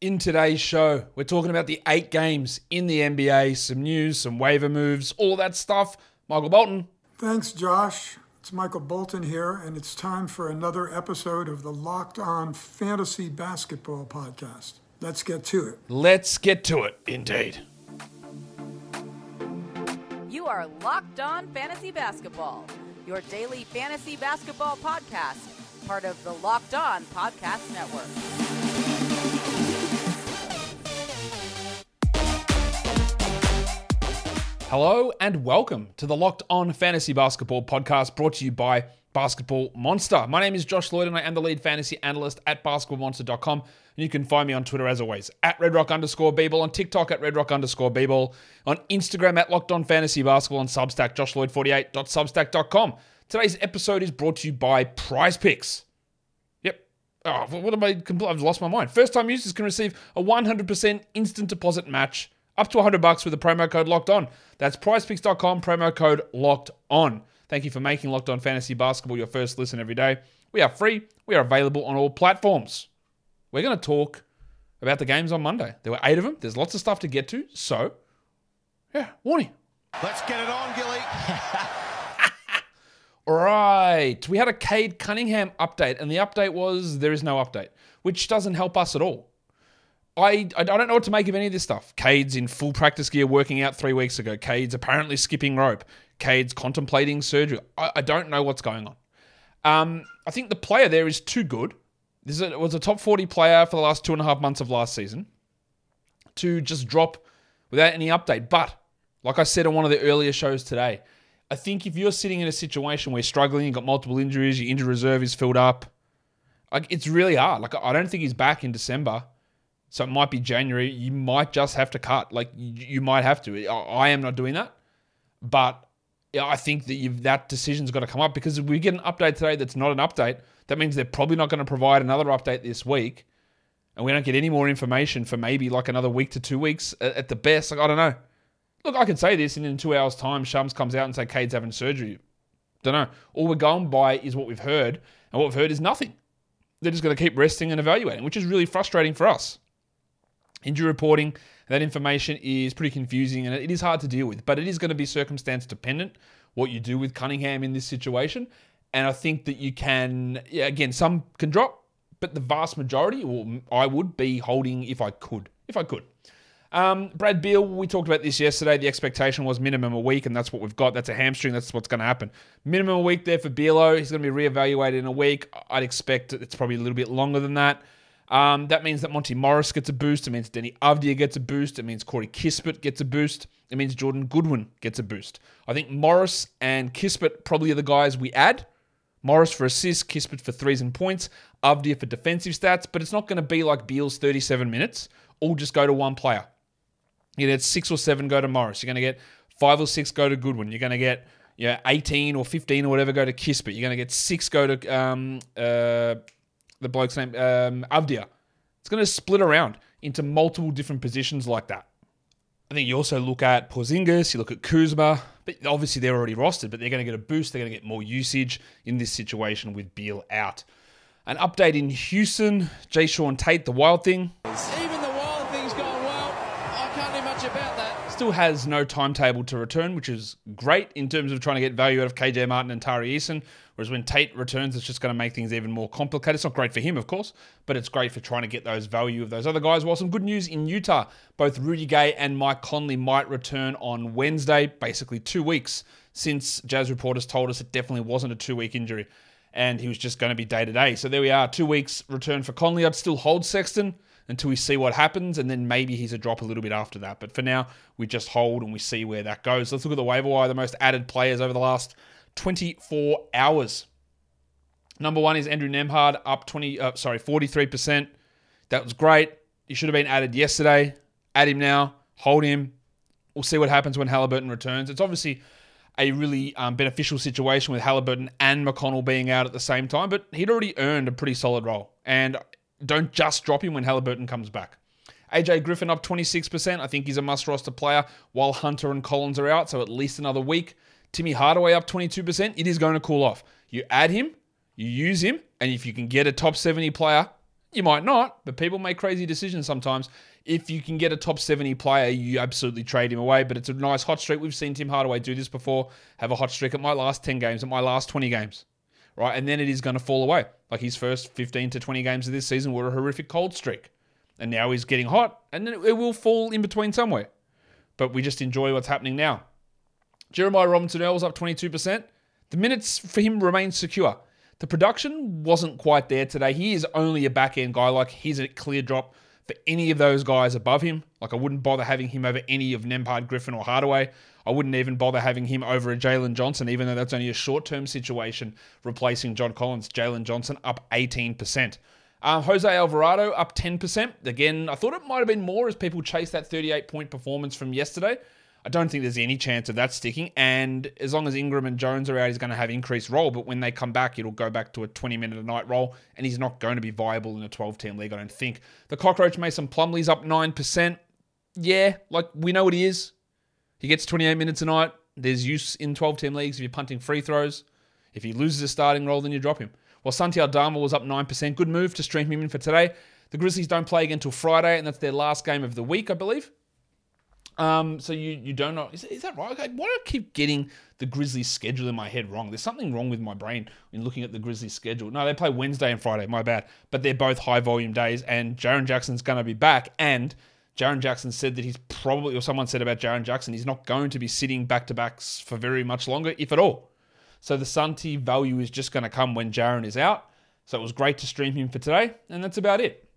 In today's show, we're talking about the eight games in the NBA, some news, some waiver moves, all that stuff. Michael Bolton. Thanks, Josh. It's Michael Bolton here, and it's time for another episode of the Locked On Fantasy Basketball Podcast. Let's get to it. Let's get to it, indeed. You are Locked On Fantasy Basketball, your daily fantasy basketball podcast, part of the Locked On Podcast Network. Hello and welcome to the Locked On Fantasy Basketball podcast brought to you by Basketball Monster. My name is Josh Lloyd and I am the lead fantasy analyst at basketballmonster.com. And you can find me on Twitter as always at redrock underscore bball, on TikTok at redrock underscore bball, on Instagram at Locked On Fantasy Basketball, on Substack joshloyd48.substack.com. Today's episode is brought to you by Prize Picks. Yep. Oh, what am I? compl- I've lost my mind. First time users can receive a 100% instant deposit match up to 100 bucks with the promo code locked on. That's prizepicks.com, promo code locked on. Thank you for making Locked On Fantasy Basketball your first listen every day. We are free, we are available on all platforms. We're going to talk about the games on Monday. There were eight of them. There's lots of stuff to get to. So, yeah, warning. Let's get it on, Gilly. All right. We had a Cade Cunningham update, and the update was there is no update, which doesn't help us at all. I, I don't know what to make of any of this stuff. Cade's in full practice gear working out three weeks ago. Cade's apparently skipping rope. Cade's contemplating surgery. I, I don't know what's going on. Um, I think the player there is too good. This was a top 40 player for the last two and a half months of last season to just drop without any update. But, like I said on one of the earlier shows today, I think if you're sitting in a situation where you're struggling, you've got multiple injuries, your injury reserve is filled up, like it's really hard. Like I don't think he's back in December. So it might be January. You might just have to cut. Like you, might have to. I, am not doing that, but I think that that decision's got to come up because if we get an update today that's not an update, that means they're probably not going to provide another update this week, and we don't get any more information for maybe like another week to two weeks at, at the best. Like I don't know. Look, I can say this, and in two hours' time, Shams comes out and say Cade's having surgery. Don't know. All we're going by is what we've heard, and what we've heard is nothing. They're just going to keep resting and evaluating, which is really frustrating for us. Injury reporting, that information is pretty confusing and it is hard to deal with, but it is going to be circumstance dependent what you do with Cunningham in this situation. And I think that you can, yeah, again, some can drop, but the vast majority, or I would be holding if I could. If I could. Um, Brad Beal, we talked about this yesterday. The expectation was minimum a week, and that's what we've got. That's a hamstring. That's what's going to happen. Minimum a week there for Bealo. He's going to be reevaluated in a week. I'd expect it's probably a little bit longer than that. Um, that means that Monty Morris gets a boost. It means Deni Avdija gets a boost. It means Corey Kispert gets a boost. It means Jordan Goodwin gets a boost. I think Morris and Kispert probably are the guys we add. Morris for assists, Kispert for threes and points, Avdija for defensive stats, but it's not going to be like Beal's 37 minutes. All just go to one player. You get six or seven go to Morris. You're going to get five or six go to Goodwin. You're going to get yeah 18 or 15 or whatever go to Kispert. You're going to get six go to um, uh, the bloke's name, um, Avdija. It's going to split around into multiple different positions like that. I think you also look at Porzingis, you look at Kuzma, but obviously they're already rostered, but they're going to get a boost. They're going to get more usage in this situation with Beal out. An update in Houston, Jae'Sean Tate, the wild thing, Even the wild thing's gone well. I can't do much about that. Still has no timetable to return, which is great in terms of trying to get value out of KJ Martin and Tari Eason. Whereas when Tate returns, it's just going to make things even more complicated. It's not great for him, of course, but it's great for trying to get those value of those other guys. Well, some good news in Utah. Both Rudy Gay and Mike Conley might return on Wednesday, basically two weeks since Jazz reporters told us it definitely wasn't a two week injury and he was just going to be day to day. So there we are, two weeks return for Conley. I'd still hold Sexton until we see what happens, and then maybe he's a drop a little bit after that. But for now, we just hold and we see where that goes. Let's look at the waiver wire, the most added players over the last 24 hours. Number one is Andrew Nembhard, up 20, uh, sorry, 43%. That was great. He should have been added yesterday. Add him now, hold him. We'll see what happens when Halliburton returns. It's obviously a really um, beneficial situation with Halliburton and McConnell being out at the same time, but he'd already earned a pretty solid role. And don't just drop him when Halliburton comes back. AJ Griffin up 26%. I think he's a must roster player while Hunter and Collins are out, so at least another week. Timmy Hardaway up 22%. It is going to cool off. You add him, you use him, and if you can get a top 70 player You might not, but people make crazy decisions sometimes. If you can get a top 70 player, you absolutely trade him away. But it's a nice hot streak. We've seen Tim Hardaway do this before. Have a hot streak. It might last 10 games. It might last 20 games. Right? And then it is going to fall away. Like his first 15 to 20 games of this season were a horrific cold streak. And now he's getting hot. And then it will fall in between somewhere. But we just enjoy what's happening now. Jeremiah Robinson Earl's up 22%. The minutes for him remain secure. The production wasn't quite there today. He is only a back end guy. Like he's a clear drop for any of those guys above him. Like I wouldn't bother having him over any of Nembhard, Griffin, or Hardaway. I wouldn't even bother having him over a Jalen Johnson, even though that's only a short term situation replacing John Collins. Jalen Johnson up 18%. Um, Jose Alvarado up 10%. Again, I thought it might have been more as people chase that 38 point performance from yesterday. I don't think there's any chance of that sticking. And as long as Ingram and Jones are out, he's going to have increased role. But when they come back, it'll go back to a 20 minute a night role, and he's not going to be viable in a 12 team league, I don't think. The Cockroach Mason Plumlee's up 9%. Yeah, like we know what he is. He gets 28 minutes a night. There's use in 12 team leagues if you're punting free throws. If he loses a starting role, then you drop him. Well, Santi Aldama was up 9%. Good move to stream him in for today. The Grizzlies don't play again until Friday, and that's their last game of the week, I believe. Um, so you you don't know is, is that right? Okay, why do I keep getting the Grizzlies schedule in my head wrong? There's something wrong with my brain in looking at the Grizzlies schedule. No, they play Wednesday and Friday. My bad. But they're both high volume days, and Jaren Jackson's going to be back. And Jaren Jackson said that he's probably, or someone said about Jaren Jackson, he's not going to be sitting back to backs for very much longer, if at all. So the Santi value is just going to come when Jaren is out. So it was great to stream him for today, and that's about it.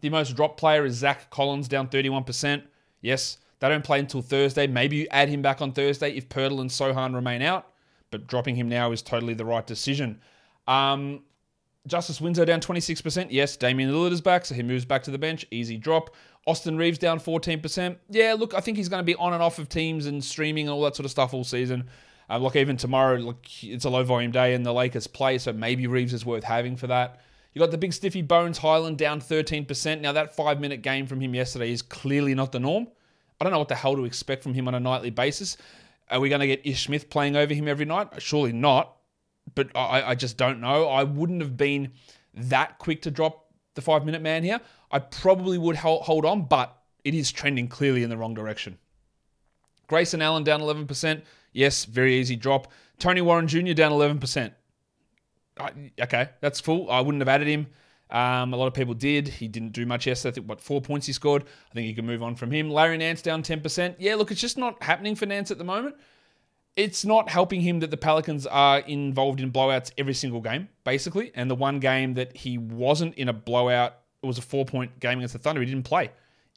The most dropped player is Zach Collins, down 31%. Yes, they don't play until Thursday. Maybe you add him back on Thursday if Poeltl and Sochan remain out, but dropping him now is totally the right decision. Um, Justice Winslow down 26%. Yes, Damian Lillard is back, so he moves back to the bench. Easy drop. Austin Reaves down 14%. Yeah, look, I think he's going to be on and off of teams and streaming and all that sort of stuff all season. Uh, look, even tomorrow, look, it's a low volume day and the Lakers play, so maybe Reaves is worth having for that. You got the big stiffy Bones Hyland down 13%. Now, that five minute game from him yesterday is clearly not the norm. I don't know what the hell to expect from him on a nightly basis. Are we going to get Ish Smith playing over him every night? Surely not. But I, I just don't know. I wouldn't have been that quick to drop the five minute man here. I probably would hold on, but it is trending clearly in the wrong direction. Grayson Allen down 11%. Yes, very easy drop. Tony Warren Jr. down 11%. Okay, that's full. I wouldn't have added him. Um, a lot of people did. He didn't do much yesterday. I think, what, four points he scored. I think you can move on from him. Larry Nance down 10%. Yeah, look, it's just not happening for Nance at the moment. It's not helping him that the Pelicans are involved in blowouts every single game, basically. And the one game that he wasn't in a blowout, it was a four point game against the Thunder. He didn't play.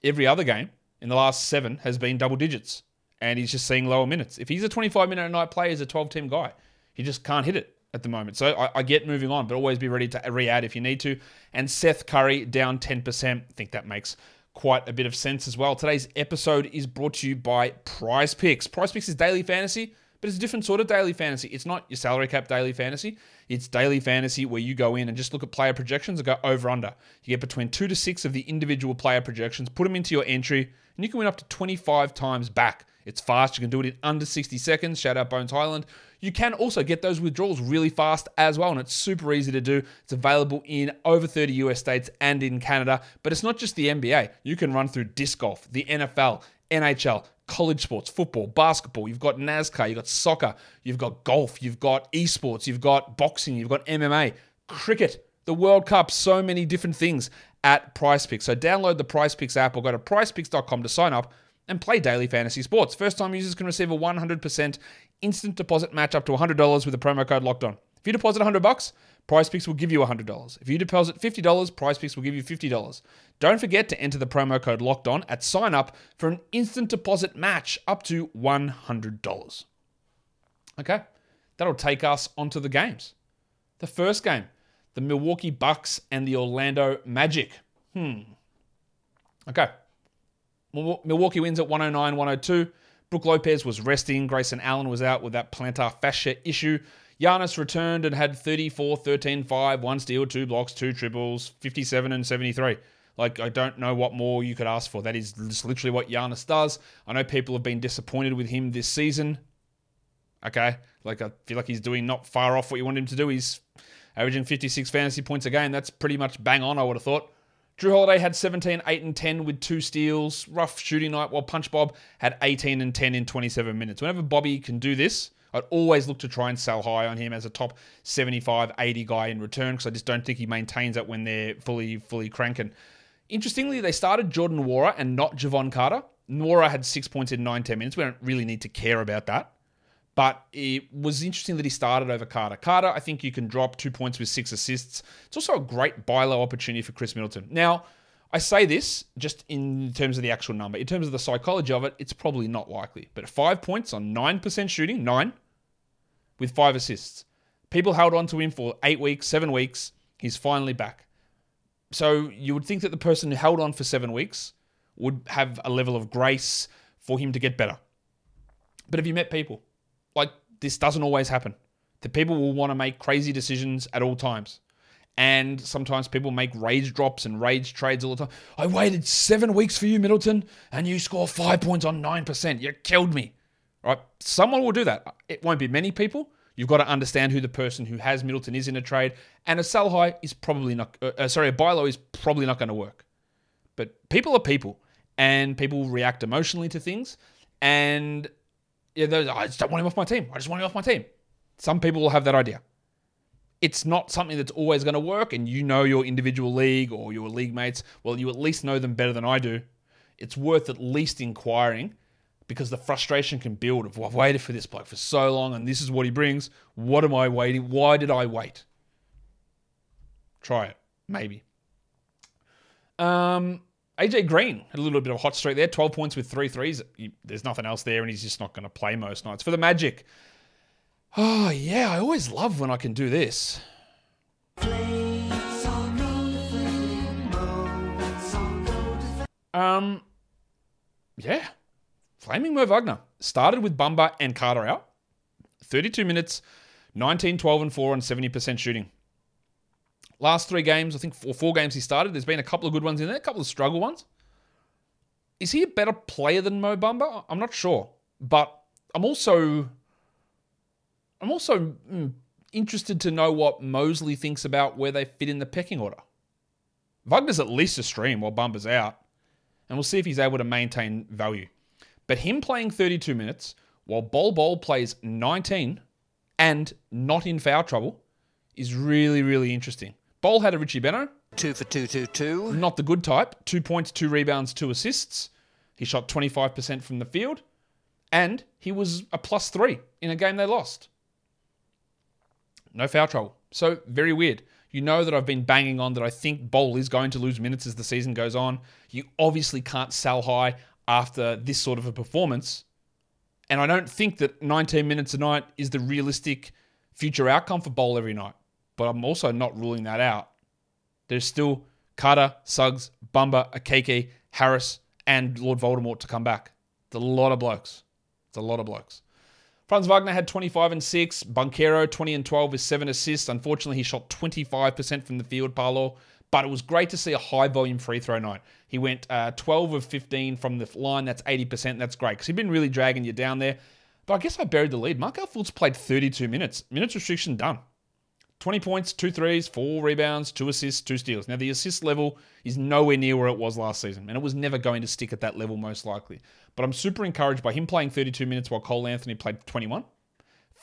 Every other game in the last seven has been double digits. And he's just seeing lower minutes. If he's a 25 minute a night player, he's a 12 team guy. He just can't hit it at the moment. So I, I, get moving on, but always be ready to re-add if you need to. And Seth Curry down 10%. I think that makes quite a bit of sense as well. Today's episode is brought to you by Prize Picks. Prize Picks is daily fantasy, but it's a different sort of daily fantasy. It's not your salary cap daily fantasy. It's daily fantasy where you go in and just look at player projections and go over under. You get between two to six of the individual player projections, put them into your entry, and you can win up to 25 times back. It's fast. You can do it in under 60 seconds. Shout out Bones Hyland. You can also get those withdrawals really fast as well, and it's super easy to do. It's available in over 30 US states and in Canada. But it's not just the NBA. You can run through disc golf, the NFL, NHL, college sports, football, basketball. You've got NASCAR, you've got soccer, you've got golf, you've got esports, you've got boxing, you've got MMA, cricket, the World Cup, so many different things at Prize Picks. So download the Prize Picks app or go to prizepicks.com to sign up and play daily fantasy sports. First time users can receive a 100% instant deposit match up to $100 with the promo code locked on. If you deposit 100 bucks, Prize Picks will give you $100. If you deposit $50, Prize Picks will give you $50. Don't forget to enter the promo code locked on at sign up for an instant deposit match up to $100. Okay, that'll take us onto the games. The first game, the Milwaukee Bucks and the Orlando Magic. Hmm. Okay. Milwaukee wins at 109 102. Brook Lopez was resting. Grayson Allen was out with that plantar fascia issue. Giannis returned and had 34, 13, 5, one steal, two blocks, two triples, 57 and 73. Like, I don't know what more you could ask for. That is literally what Giannis does. I know people have been disappointed with him this season. Okay. Like, I feel like he's doing not far off what you want him to do. He's averaging 56 fantasy points a game. That's pretty much bang on, I would have thought. Jrue Holiday had 17, 8, and 10 with two steals. Rough shooting night, while Punch Bob had 18 and 10 in 27 minutes. Whenever Bobby can do this, I'd always look to try and sell high on him as a top 75, 80 guy in return because I just don't think he maintains that when they're fully, fully cranking. Interestingly, they started Jordan Nwora and not Jevon Carter. Nwora had six points in nine, 10 minutes. We don't really need to care about that. But it was interesting that he started over Carter. Carter, I think you can drop two points with six assists. It's also a great buy low opportunity for Khris Middleton. Now, I say this just in terms of the actual number. In terms of the psychology of it, it's probably not likely. But five points on 9% shooting, nine, with five assists. People held on to him for eight weeks, seven weeks. He's finally back. So you would think that the person who held on for seven weeks would have a level of grace for him to get better. But have you met people? This doesn't always happen. The people will want to make crazy decisions at all times. And sometimes people make rage drops and rage trades all the time. I waited seven weeks for you, Middleton, and you score five points on 9%. You killed me. Right? Someone will do that. It won't be many people. You've got to understand who the person who has Middleton is in a trade. And a sell high is probably not, uh, uh sorry, a buy low is probably not going to work. But people are people, and people react emotionally to things. And yeah, I just don't want him off my team. I just want him off my team. Some people will have that idea. It's not something that's always going to work, and you know your individual league or your league mates. Well, you at least know them better than I do. It's worth at least inquiring because the frustration can build of, well, I've waited for this bloke for so long and this is what he brings. What am I waiting? Why did I wait? Try it. Maybe. Um, AJ Green had a little bit of a hot streak there, 12 points with three threes. There's nothing else there, and he's just not going to play most nights. For the Magic, oh, yeah, I always love when I can do this. Um, yeah. Flaming Mo Wagner started with Bamba and Carter out. 32 minutes, 19, 12, and 4 on 70% shooting. Last three games, I think four, four games he started, there's been a couple of good ones in there, a couple of struggle ones. Is he a better player than Mo Bamba? I'm not sure, but I'm also I'm also mm, interested to know what Mosley thinks about where they fit in the pecking order. Wagner's at least a stream while Bamba's out, and we'll see if he's able to maintain value. But him playing 32 minutes while Bol Bol plays 19 and not in foul trouble is really, really interesting. Bol had a Richie Beno. Two for two, two, two. Not the good type. Two points, two rebounds, two assists. He shot 25% from the field. And he was a plus three in a game they lost. No foul trouble. So, very weird. You know that I've been banging on that I think Bol is going to lose minutes as the season goes on. You obviously can't sell high after this sort of a performance. And I don't think that 19 minutes a night is the realistic future outcome for Bol every night but I'm also not ruling that out. There's still Carter, Suggs, Bamba, Okeke, Harris, and Lord Voldemort to come back. It's a lot of blokes. It's a lot of blokes. Franz Wagner had 25 and 6. Banchero 20 and 12 with 7 assists. Unfortunately, he shot 25% from the field, Paolo. But it was great to see a high volume free throw night. He went uh, 12 of 15 from the line. That's 80%. That's great because he'd been really dragging you down there. But I guess I buried the lead. Markelle Fultz played 32 minutes. Minutes restriction done. 20 points, two threes, four rebounds, two assists, two steals. Now, the assist level is nowhere near where it was last season, and it was never going to stick at that level, most likely. But I'm super encouraged by him playing 32 minutes while Cole Anthony played 21.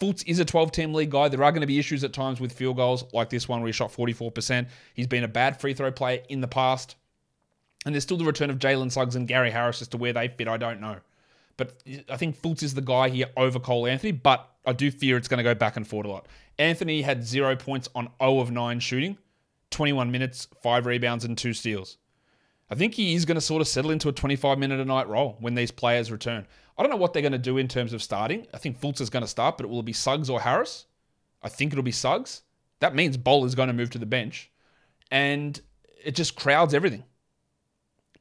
Fultz is a 12 team league guy. There are going to be issues at times with field goals, like this one where he shot 44%. He's been a bad free throw player in the past. And there's still the return of Jalen Suggs and Gary Harris as to where they fit. I don't know. But I think Fultz is the guy here over Cole Anthony, but I do fear it's going to go back and forth a lot. Anthony had zero points on 0 of 9 shooting, 21 minutes, five rebounds, and two steals. I think he is going to sort of settle into a 25 minute a night role when these players return. I don't know what they're going to do in terms of starting. I think Fultz is going to start, but it will be Suggs or Harris. I think it'll be Suggs. That means Bol is going to move to the bench. And it just crowds everything.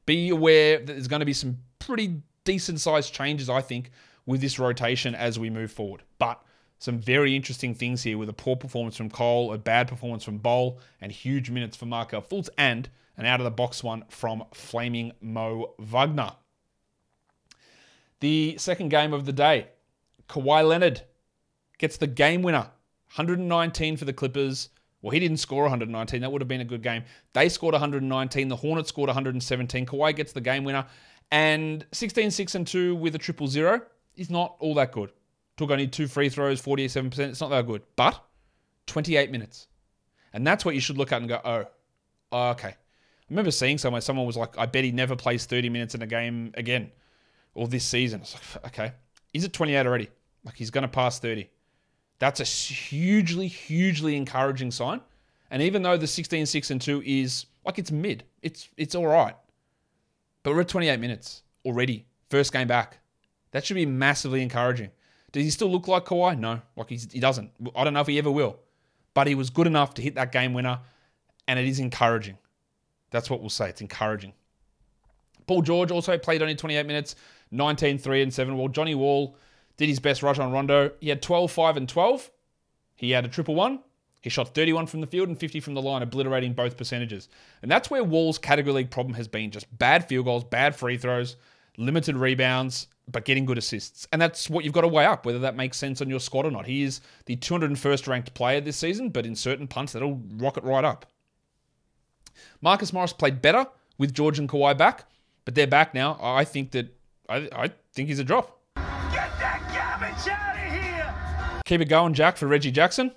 Be aware that there's going to be some pretty decent sized changes, I think, with this rotation as we move forward. But some very interesting things here with a poor performance from Cole, a bad performance from Bol, and huge minutes for Markelle Fultz, and an out of the box one from Flaming Mo Wagner. The second game of the day, Kawhi Leonard gets the game winner, 119 for the Clippers, Well, he didn't score 119. That would have been a good game. They scored 119. The Hornets scored 117. Kawhi gets the game winner. And 16, 6, and 2 with a triple zero is not all that good. Took only two free throws, 47%. It's not that good. But 28 minutes. And that's what you should look at and go, oh, okay. I remember seeing somewhere someone was like, I bet he never plays 30 minutes in a game again or this season. It's like, okay. Is it 28 already? Like he's going to pass 30. That's a hugely, hugely encouraging sign. And even though the 16, 6, and 2 is like it's mid, it's it's all right. But we're at 28 minutes already. First game back. That should be massively encouraging. Does he still look like Kawhi? No. Like he doesn't. I don't know if he ever will. But he was good enough to hit that game winner. And it is encouraging. That's what we'll say. It's encouraging. Paul George also played only 28 minutes, 19, 3, and 7. While Johnny Wall did his best rush on Rondo. He had 12, 5, and 12. He had a triple one. He shot 31 from the field and 50 from the line, obliterating both percentages. And that's where Wall's category league problem has been just bad field goals, bad free throws, limited rebounds, but getting good assists. And that's what you've got to weigh up, whether that makes sense on your squad or not. He is the 201st ranked player this season, but in certain punts, that'll rocket right up. Marcus Morris played better with George and Kawhi back, but they're back now. I think that I, I think he's a drop. Get that garbage out of here! Keep it going, Jack, for Reggie Jackson.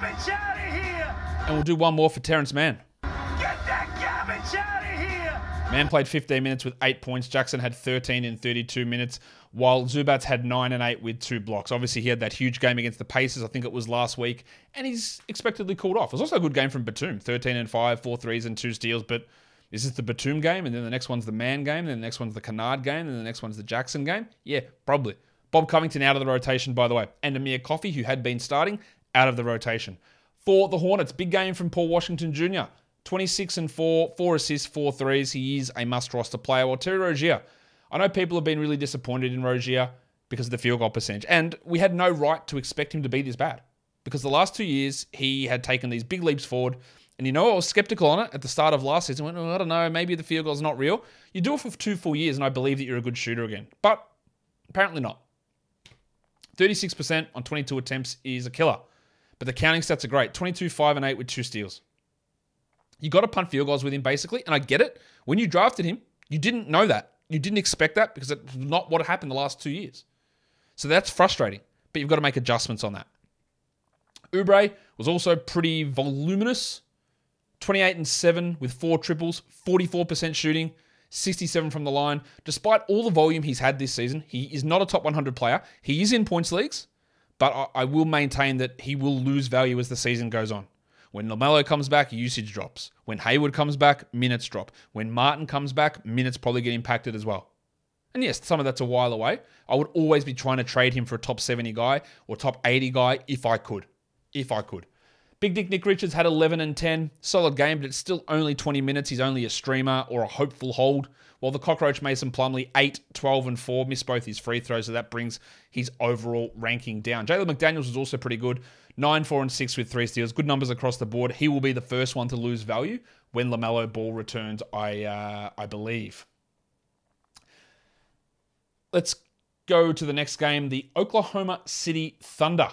Garbage out of here! And we'll do one more for Terrence Mann. Get that garbage out of here! Mann played 15 minutes with 8 points. Jackson had 13 in 32 minutes, while Zubac had 9 and 8 with 2 blocks. Obviously, he had that huge game against the Pacers, I think it was last week, and he's expectedly called off. It was also a good game from Batum 13 and 5, 4 threes, and 2 steals, but is this the Batum game? And then the next one's the Mann game, and then the next one's the Kennard game, and the next one's the Jackson game? Yeah, probably. Bob Covington out of the rotation, by the way, and Amir Coffey, who had been starting, out of the rotation. For the Hornets, big game from Paul Washington Jr. 26 and 4, 4 assists, 4 threes. He is a must roster player. Well, Terry Rozier, I know people have been really disappointed in Rozier because of the field goal percentage, and we had no right to expect him to be this bad because the last two years he had taken these big leaps forward. And you know, I was skeptical on it at the start of last season. I went, oh, I don't know, maybe the field goal's not real. You do it for two full years, and I believe that you're a good shooter again. But apparently not. 36% on 22 attempts is a killer. But the counting stats are great 22, 5, and 8 with two steals. You got to punt field goals with him, basically. And I get it. When you drafted him, you didn't know that. You didn't expect that because it's not what happened the last two years. So that's frustrating. But you've got to make adjustments on that. Oubre was also pretty voluminous 28 and 7 with four triples, 44% shooting. 67 from the line. Despite all the volume he's had this season, he is not a top 100 player. He is in points leagues, but I, will maintain that he will lose value as the season goes on. When LaMelo comes back, usage drops. When Hayward comes back, minutes drop. When Martin comes back, minutes probably get impacted as well. And yes, some of that's a while away. I would always be trying to trade him for a top 70 guy or top 80 guy if I could. If I could. Big Dick Nick Richards had 11 and 10. Solid game, but it's still only 20 minutes. He's only a streamer or a hopeful hold. While the Cockroach Mason Plumlee, 8, 12, and 4, missed both his free throws, so that brings his overall ranking down. Jalen McDaniels was also pretty good. 9, 4, and 6 with three steals. Good numbers across the board. He will be the first one to lose value when LaMelo Ball returns, I, uh, I believe. Let's go to the next game the Oklahoma City Thunder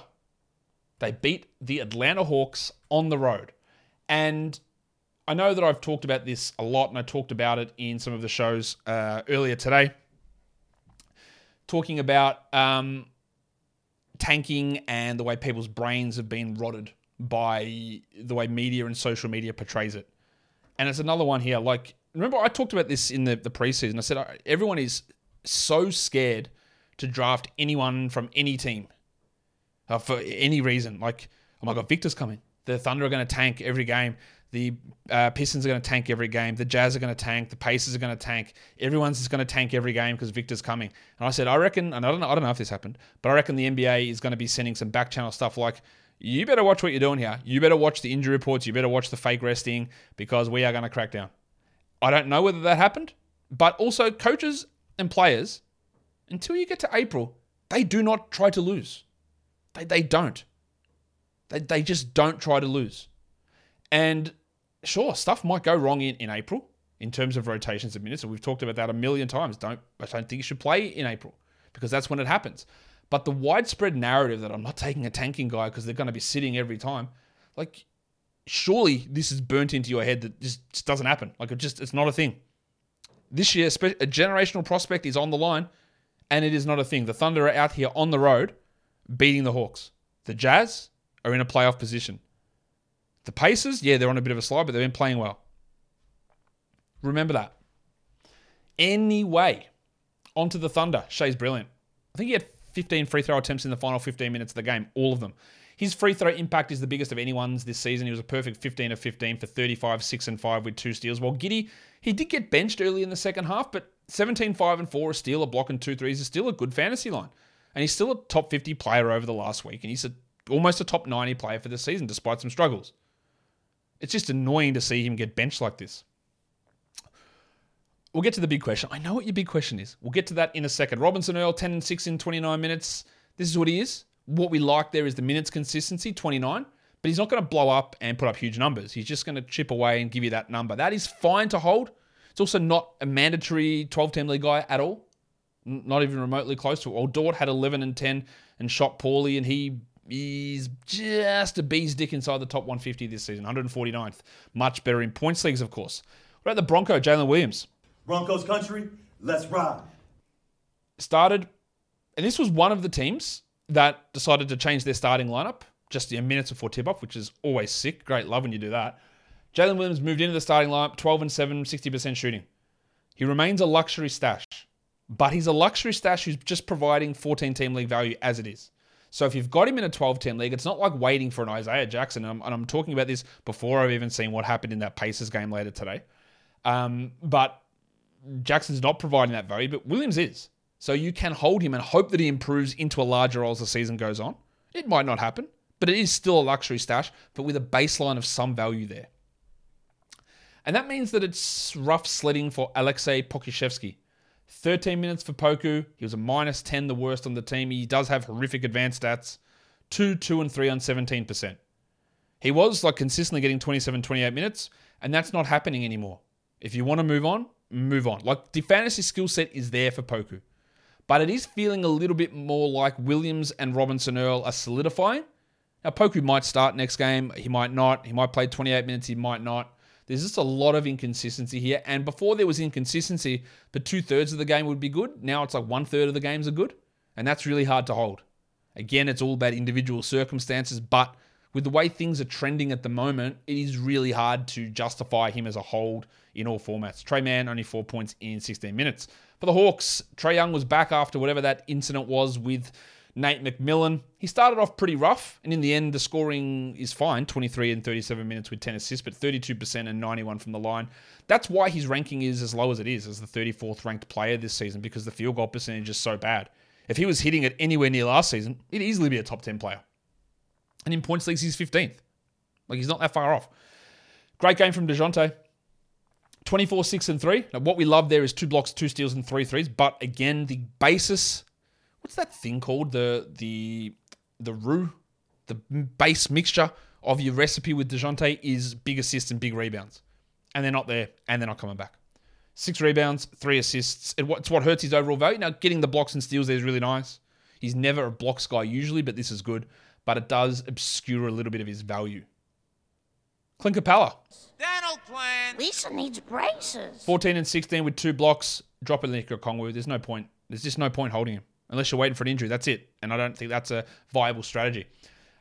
they beat the Atlanta Hawks on the road. And I know that I've talked about this a lot, and I talked about it in some of the shows uh, earlier today, talking about um, tanking and the way people's brains have been rotted by the way media and social media portrays it. And it's another one here. Like, remember, I talked about this in the, the preseason. I said everyone is so scared to draft anyone from any team uh, for any reason. Like, oh my God, Victor's coming. The Thunder are going to tank every game. The uh, Pistons are going to tank every game. The Jazz are going to tank. The Pacers are going to tank. Everyone's just going to tank every game because Victor's coming. And I said, I reckon, and I don't know, I don't know if this happened, but I reckon the NBA is going to be sending some back channel stuff like, you better watch what you're doing here. You better watch the injury reports. You better watch the fake resting because we are going to crack down. I don't know whether that happened, but also coaches and players, until you get to April, they do not try to lose. They, they don't. They, they just don't try to lose. And sure, stuff might go wrong in, in April in terms of rotations of minutes. And we've talked about that a million times. Don't I don't think you should play in April because that's when it happens. But the widespread narrative that I'm not taking a tanking guy because they're going to be sitting every time, Like, surely this is burnt into your head that this just doesn't happen. Like, it just, it's not a thing. This year, a generational prospect is on the line, and it is not a thing. The Thunder are out here on the road beating the Hawks. The Jazz are in a playoff position. The Pacers, yeah, they're on a bit of a slide, but they've been playing well. Remember that. Anyway, onto the Thunder. Shai's brilliant. I think he had 15 free throw attempts in the final 15 minutes of the game, all of them. His free throw impact is the biggest of anyone's this season. He was a perfect 15 of 15 for 35, 6 and 5 with two steals. While Giddey, he did get benched early in the second half, but 17, 5 and 4, a steal, a block, and two threes is still a good fantasy line. And he's still a top 50 player over the last week, and he's a, almost a top 90 player for the season, despite some struggles. It's just annoying to see him get benched like this. We'll get to the big question. I know what your big question is. We'll get to that in a second. Robinson Earl, 10 and 6 in 29 minutes. This is what he is. What we like there is the minutes consistency, 29. But he's not going to blow up and put up huge numbers. He's just going to chip away and give you that number. That is fine to hold. It's also not a mandatory 12 team league guy at all. Not even remotely close to it. Well, Dort had 11 and 10 and shot poorly, and he is just a bee's dick inside the top 150 this season, 149th. Much better in points leagues, of course. What about the Bronco, Jalen Williams? Broncos country, let's ride. Started, and this was one of the teams that decided to change their starting lineup just a minutes before tip off, which is always sick. Great love when you do that. Jalen Williams moved into the starting lineup, 12 and 7, 60% shooting. He remains a luxury stash, but he's a luxury stash who's just providing 14 team league value as it is. So if you've got him in a 12 10 league, it's not like waiting for an Isaiah Jackson. And I'm, and I'm, talking about this before I've even seen what happened in that Pacers game later today. Um, but Jackson's not providing that value, but Williams is. So you can hold him and hope that he improves into a larger role as the season goes on. It might not happen, but it is still a luxury stash, but with a baseline of some value there. And that means that it's rough sledding for Alexei Pokusevski. 13 minutes for Poku. He was a minus 10, the worst on the team. He does have horrific advanced stats 2, 2, and 3 on 17%. He was like consistently getting 27, 28 minutes, and that's not happening anymore. If you want to move on, move on. Like the fantasy skill set is there for Poku, but it is feeling a little bit more like Williams and Robinson Earl are solidifying. Now, Poku might start next game. He might not. He might play 28 minutes. He might not. There's just a lot of inconsistency here. And before there was inconsistency, but two thirds of the game would be good. Now it's like one third of the games are good. And that's really hard to hold. Again, it's all about individual circumstances, but with the way things are trending at the moment, it is really hard to justify him as a hold in all formats. Tre Mann only four points in 16 minutes. For the Hawks, Trae Young was back after whatever that incident was with Nate McMillan. He started off pretty rough, and in the end, the scoring is fine 23 and 37 minutes with 10 assists, but 32% and 91 from the line. That's why his ranking is as low as it is, as the 34th ranked player this season, because the field goal percentage is so bad. If he was hitting it anywhere near last season, he'd easily be a top 10 player. And in points leagues, he's 15th. Like, he's not that far off. Great game from DeJounte. 24, 6, and 3. Now, what we love there is two blocks, two steals, and three threes. But again, the basis what's that thing called? The the the roux, the base mixture of your recipe with DeJounte is big assists and big rebounds. And they're not there, and they're not coming back. Six rebounds, three assists. It's what hurts his overall value. Now, getting the blocks and steals there is really nice. He's never a blocks guy usually, but this is good but it does obscure a little bit of his value. Clint Capela. Dental plan. Lisa needs braces. 14 and 16 with two blocks. Drop it Nick Kongwu. There's no point. There's just no point holding him unless you're waiting for an injury. That's it. And I don't think that's a viable strategy.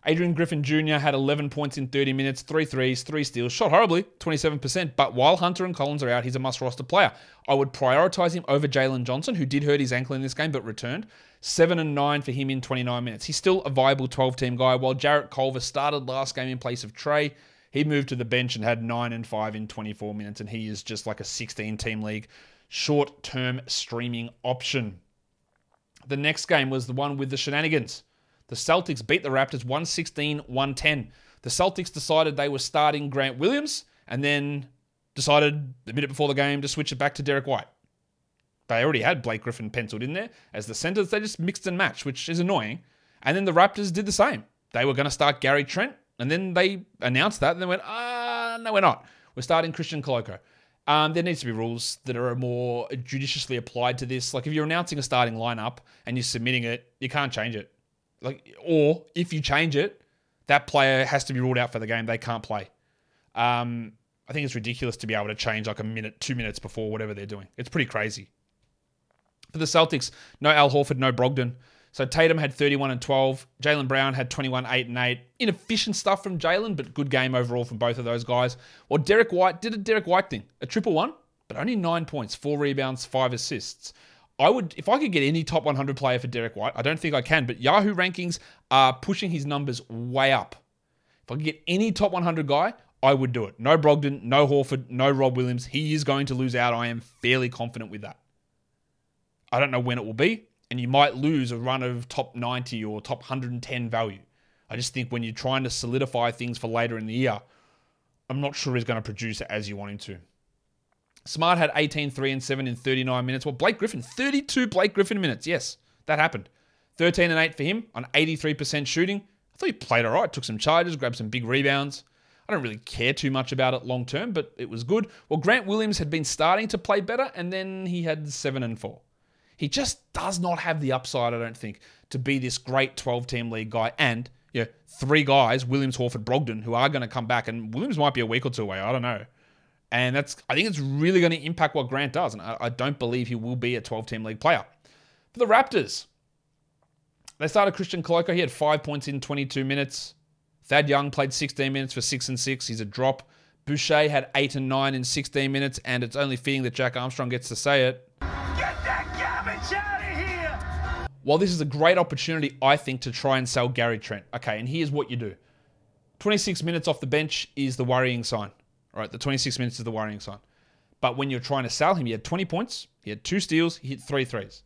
Adrian Griffin Jr. had 11 points in 30 minutes, three threes, three steals, shot horribly, 27%. But while Hunter and Collins are out, he's a must roster player. I would prioritize him over Jalen Johnson, who did hurt his ankle in this game but returned. 7 and 9 for him in 29 minutes. He's still a viable 12 team guy. While Jarrett Culver started last game in place of Trae, he moved to the bench and had 9 and 5 in 24 minutes, and he is just like a 16 team league short term streaming option. The next game was the one with the shenanigans. The Celtics beat the Raptors 116 110. The Celtics decided they were starting Grant Williams and then decided a minute before the game to switch it back to Derrick White. They already had Blake Griffin penciled in there as the centers. They just mixed and matched, which is annoying. And then the Raptors did the same. They were going to start Gary Trent, and then they announced that, and they went, ah, no, we're not. We're starting Christian Koloko. Um, there needs to be rules that are more judiciously applied to this. Like if you're announcing a starting lineup and you're submitting it, you can't change it. Like, or if you change it, That player has to be ruled out for the game. They can't play. Um, I think it's ridiculous to be able to change like a minute, two minutes before whatever they're doing. It's pretty crazy. For the Celtics, no Al Horford, no Brogdon. So Tatum had 31 and 12. Jaylen Brown had 21, 8 and 8. Inefficient stuff from Jaylen, but good game overall from both of those guys. Or Derrick White did a Derrick White thing, a triple one, but only nine points, four rebounds, five assists. I would, if I could get any top 100 player for Derrick White, I don't think I can, but Yahoo rankings are pushing his numbers way up. If I could get any top 100 guy, I would do it. No Brogdon, no Horford, no Rob Williams. He is going to lose out. I am fairly confident with that. I don't know when it will be, and you might lose a run of top 90 or top 110 value. I just think when you're trying to solidify things for later in the year, I'm not sure he's going to produce it as you want him to. Smart had 18, 3, and 7 in 39 minutes. Well, Blake Griffin, 32 Blake Griffin minutes. Yes, that happened. 13 and 8 for him on 83% shooting. I thought he played all right, took some charges, grabbed some big rebounds. I don't really care too much about it long term, but it was good. Well, Grant Williams had been starting to play better, and then he had 7 and 4. He just does not have the upside, I don't think, to be this great 12 team league guy. And, you know, three guys, Williams, Horford, Brogdon, who are going to come back. And Williams might be a week or two away. I don't know. And that's, I think it's really going to impact what Grant does. And I, I don't believe he will be a 12 team league player. For the Raptors, they started Christian Koloko. He had five points in 22 minutes. Thad Young played 16 minutes for six and six. He's a drop. Boucher had eight and nine in 16 minutes, and it's only fitting that Jack Armstrong gets to say it. While this is a great opportunity, I think, to try and sell Gary Trent. Okay, and here's what you do 26 minutes off the bench is the worrying sign. All right, the 26 minutes is the worrying sign. But when you're trying to sell him, he had 20 points, he had two steals, he hit three threes.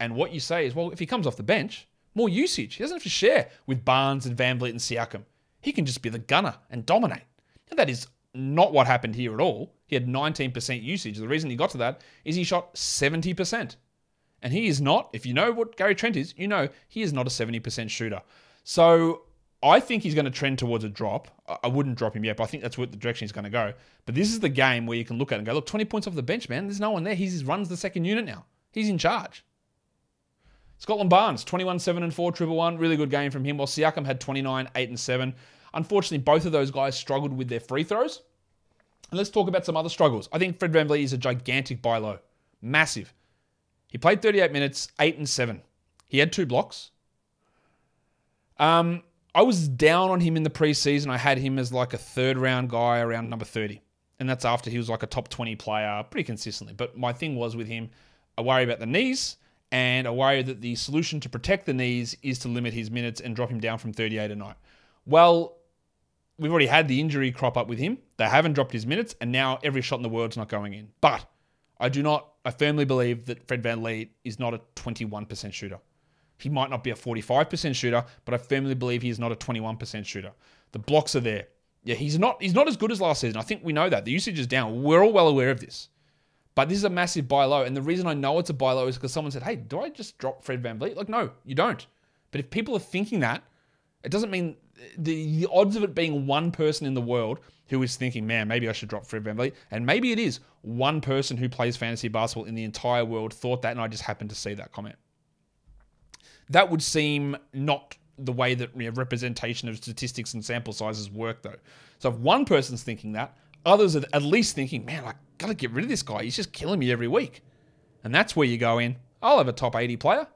And what you say is, well, if he comes off the bench, more usage. He doesn't have to share with Barnes and VanVleet and Siakam. He can just be the gunner and dominate. Now, that is not what happened here at all. He had 19% usage. The reason he got to that is he shot 70%. And he is not, if you know what Gary Trent is, you know he is not a 70% shooter. So I think he's going to trend towards a drop. I wouldn't drop him yet, but I think that's what the direction he's going to go. But this is the game where you can look at it and go, look, 20 points off the bench, man. There's no one there. He runs the second unit now. He's in charge. Scotland Barnes, 21, 7 and 4, triple one. Really good game from him. While Siakam had 29, 8 and 7. Unfortunately, both of those guys struggled with their free throws. And let's talk about some other struggles. I think Fred VanVleet is a gigantic buy low. Massive. He played 38 minutes, 8 and 7. He had two blocks. Um, I was down on him in the preseason. I had him as like a third round guy around number 30. And that's after he was like a top 20 player pretty consistently. But my thing was with him, I worry about the knees and I worry that the solution to protect the knees is to limit his minutes and drop him down from 38 a night. Well, we've already had the injury crop up with him. They haven't dropped his minutes, and now every shot in the world's not going in. But I do not, I firmly believe that Fred Van VanVleet is not a 21% shooter. He might not be a 45% shooter, but I firmly believe he is not a 21% shooter. The blocks are there. Yeah, he's not he's not as good as last season. I think we know that. The usage is down. We're all well aware of this. But this is a massive buy low. And the reason I know it's a buy low is because someone said, hey, do I just drop Fred Van VanVleet? Like, no, you don't. But if people are thinking that, it doesn't mean the, the odds of it being one person in the world who is thinking, man, maybe I should drop Fred VanVleet. And maybe it is one person who plays fantasy basketball in the entire world thought that, and I just happened to see that comment. That would seem not the way that you know, representation of statistics and sample sizes work, though. So if one person's thinking that, others are at least thinking, man, I gotta get rid of this guy. He's just killing me every week. And that's where you go in. I'll have a top 80 player.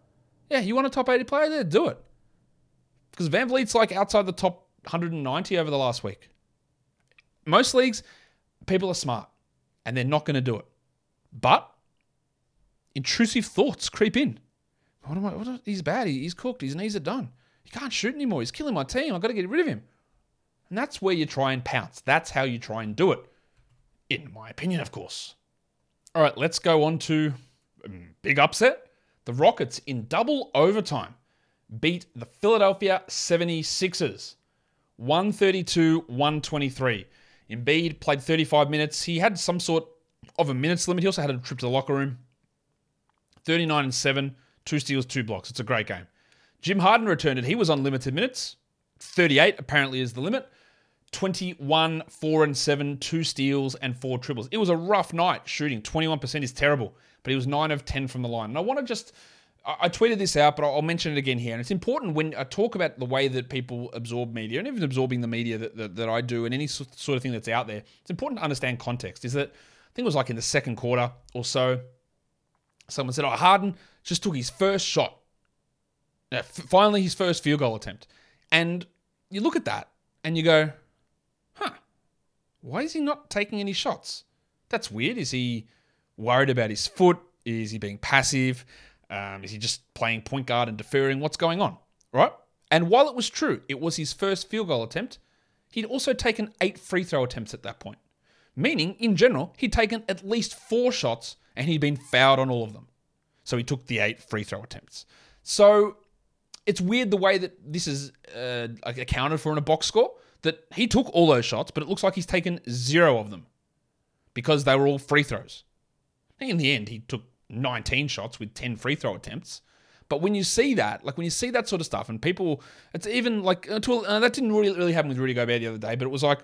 Yeah, you want a top 80 player? There, do it. Because VanVleet's like outside the top 190 over the last week. Most leagues, people are smart and they're not going to do it. But intrusive thoughts creep in. What am I? What, he's bad. He, he's cooked. His knees are done. He can't shoot anymore. He's killing my team. I've got to get rid of him. And that's where you try and pounce. That's how you try and do it. In my opinion, of course. All right, let's go on to um, big upset. The Rockets in double overtime beat the Philadelphia 76ers 132 123. Embiid played 35 minutes. He had some sort of a minutes limit. He also had a trip to the locker room. 39 and 7, two steals, two blocks. It's a great game. Jim Harden returned it. He was on limited minutes. 38 apparently is the limit. 21, 4 and 7, two steals and four triples. It was a rough night shooting. 21% is terrible, but he was 9 of 10 from the line. And I want to just I, tweeted this out, but I'll, mention it again here. And it's important when I talk about the way that people absorb media and even absorbing the media that, that, that I do and any sort of thing that's out there. It's important to understand context. Is that I think it was like in the second quarter or so, someone said, "Oh, Harden just took his first shot. F- finally, his first field goal attempt." And you look at that and you go, "Huh? Why is he not taking any shots? That's weird. Is he worried about his foot? Is he being passive? Um, is he just playing point guard and deferring? What's going on?" Right? And while it was true, it was his first field goal attempt. He'd also taken eight free throw attempts at that point meaning in general he'd taken at least four shots and he'd been fouled on all of them so he took the eight free throw attempts so it's weird the way that this is uh, accounted for in a box score that he took all those shots but it looks like he's taken zero of them because they were all free throws in the end he took 19 shots with 10 free throw attempts but when you see that, like when you see that sort of stuff, and people, it's even like uh, uh, that didn't really, really happen with Rudy Gobert the other day, but it was like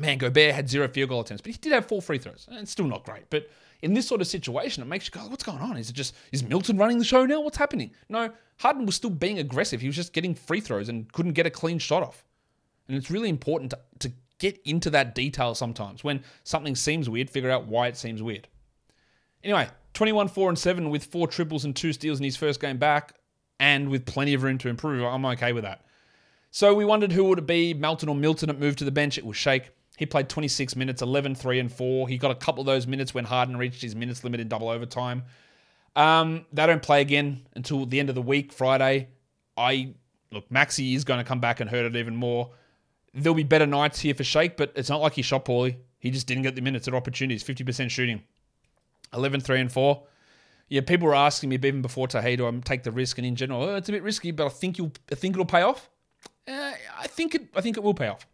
man, Gobert had zero field goal attempts, but he did have four free throws. And it's still not great. But in this sort of situation, it makes you go, what's going on? Is it just, is Milton running the show now? What's happening? No, Harden was still being aggressive. He was just getting free throws and couldn't get a clean shot off. And it's really important to, to get into that detail sometimes. When something seems weird, figure out why it seems weird. Anyway, 21 4 and 7 with four triples and two steals in his first game back, and with plenty of room to improve. I'm okay with that. So we wondered who would it be, Melton or Milton at moved to the bench. It was Shake. He played 26 minutes, 11, 3, and 4. He got a couple of those minutes when Harden reached his minutes limit in double overtime. Um, they don't play again until the end of the week, Friday. I look, Maxey is going to come back and hurt it even more. There'll be better nights here for Shake, but it's not like he shot poorly. He just didn't get the minutes or opportunities. 50% shooting. 11, 3, and 4. Yeah, people were asking me even before to, hey, do I take the risk? And in general, oh, it's a bit risky, but I think you'll, I think it'll pay off. Uh, I think it, I think it will pay off.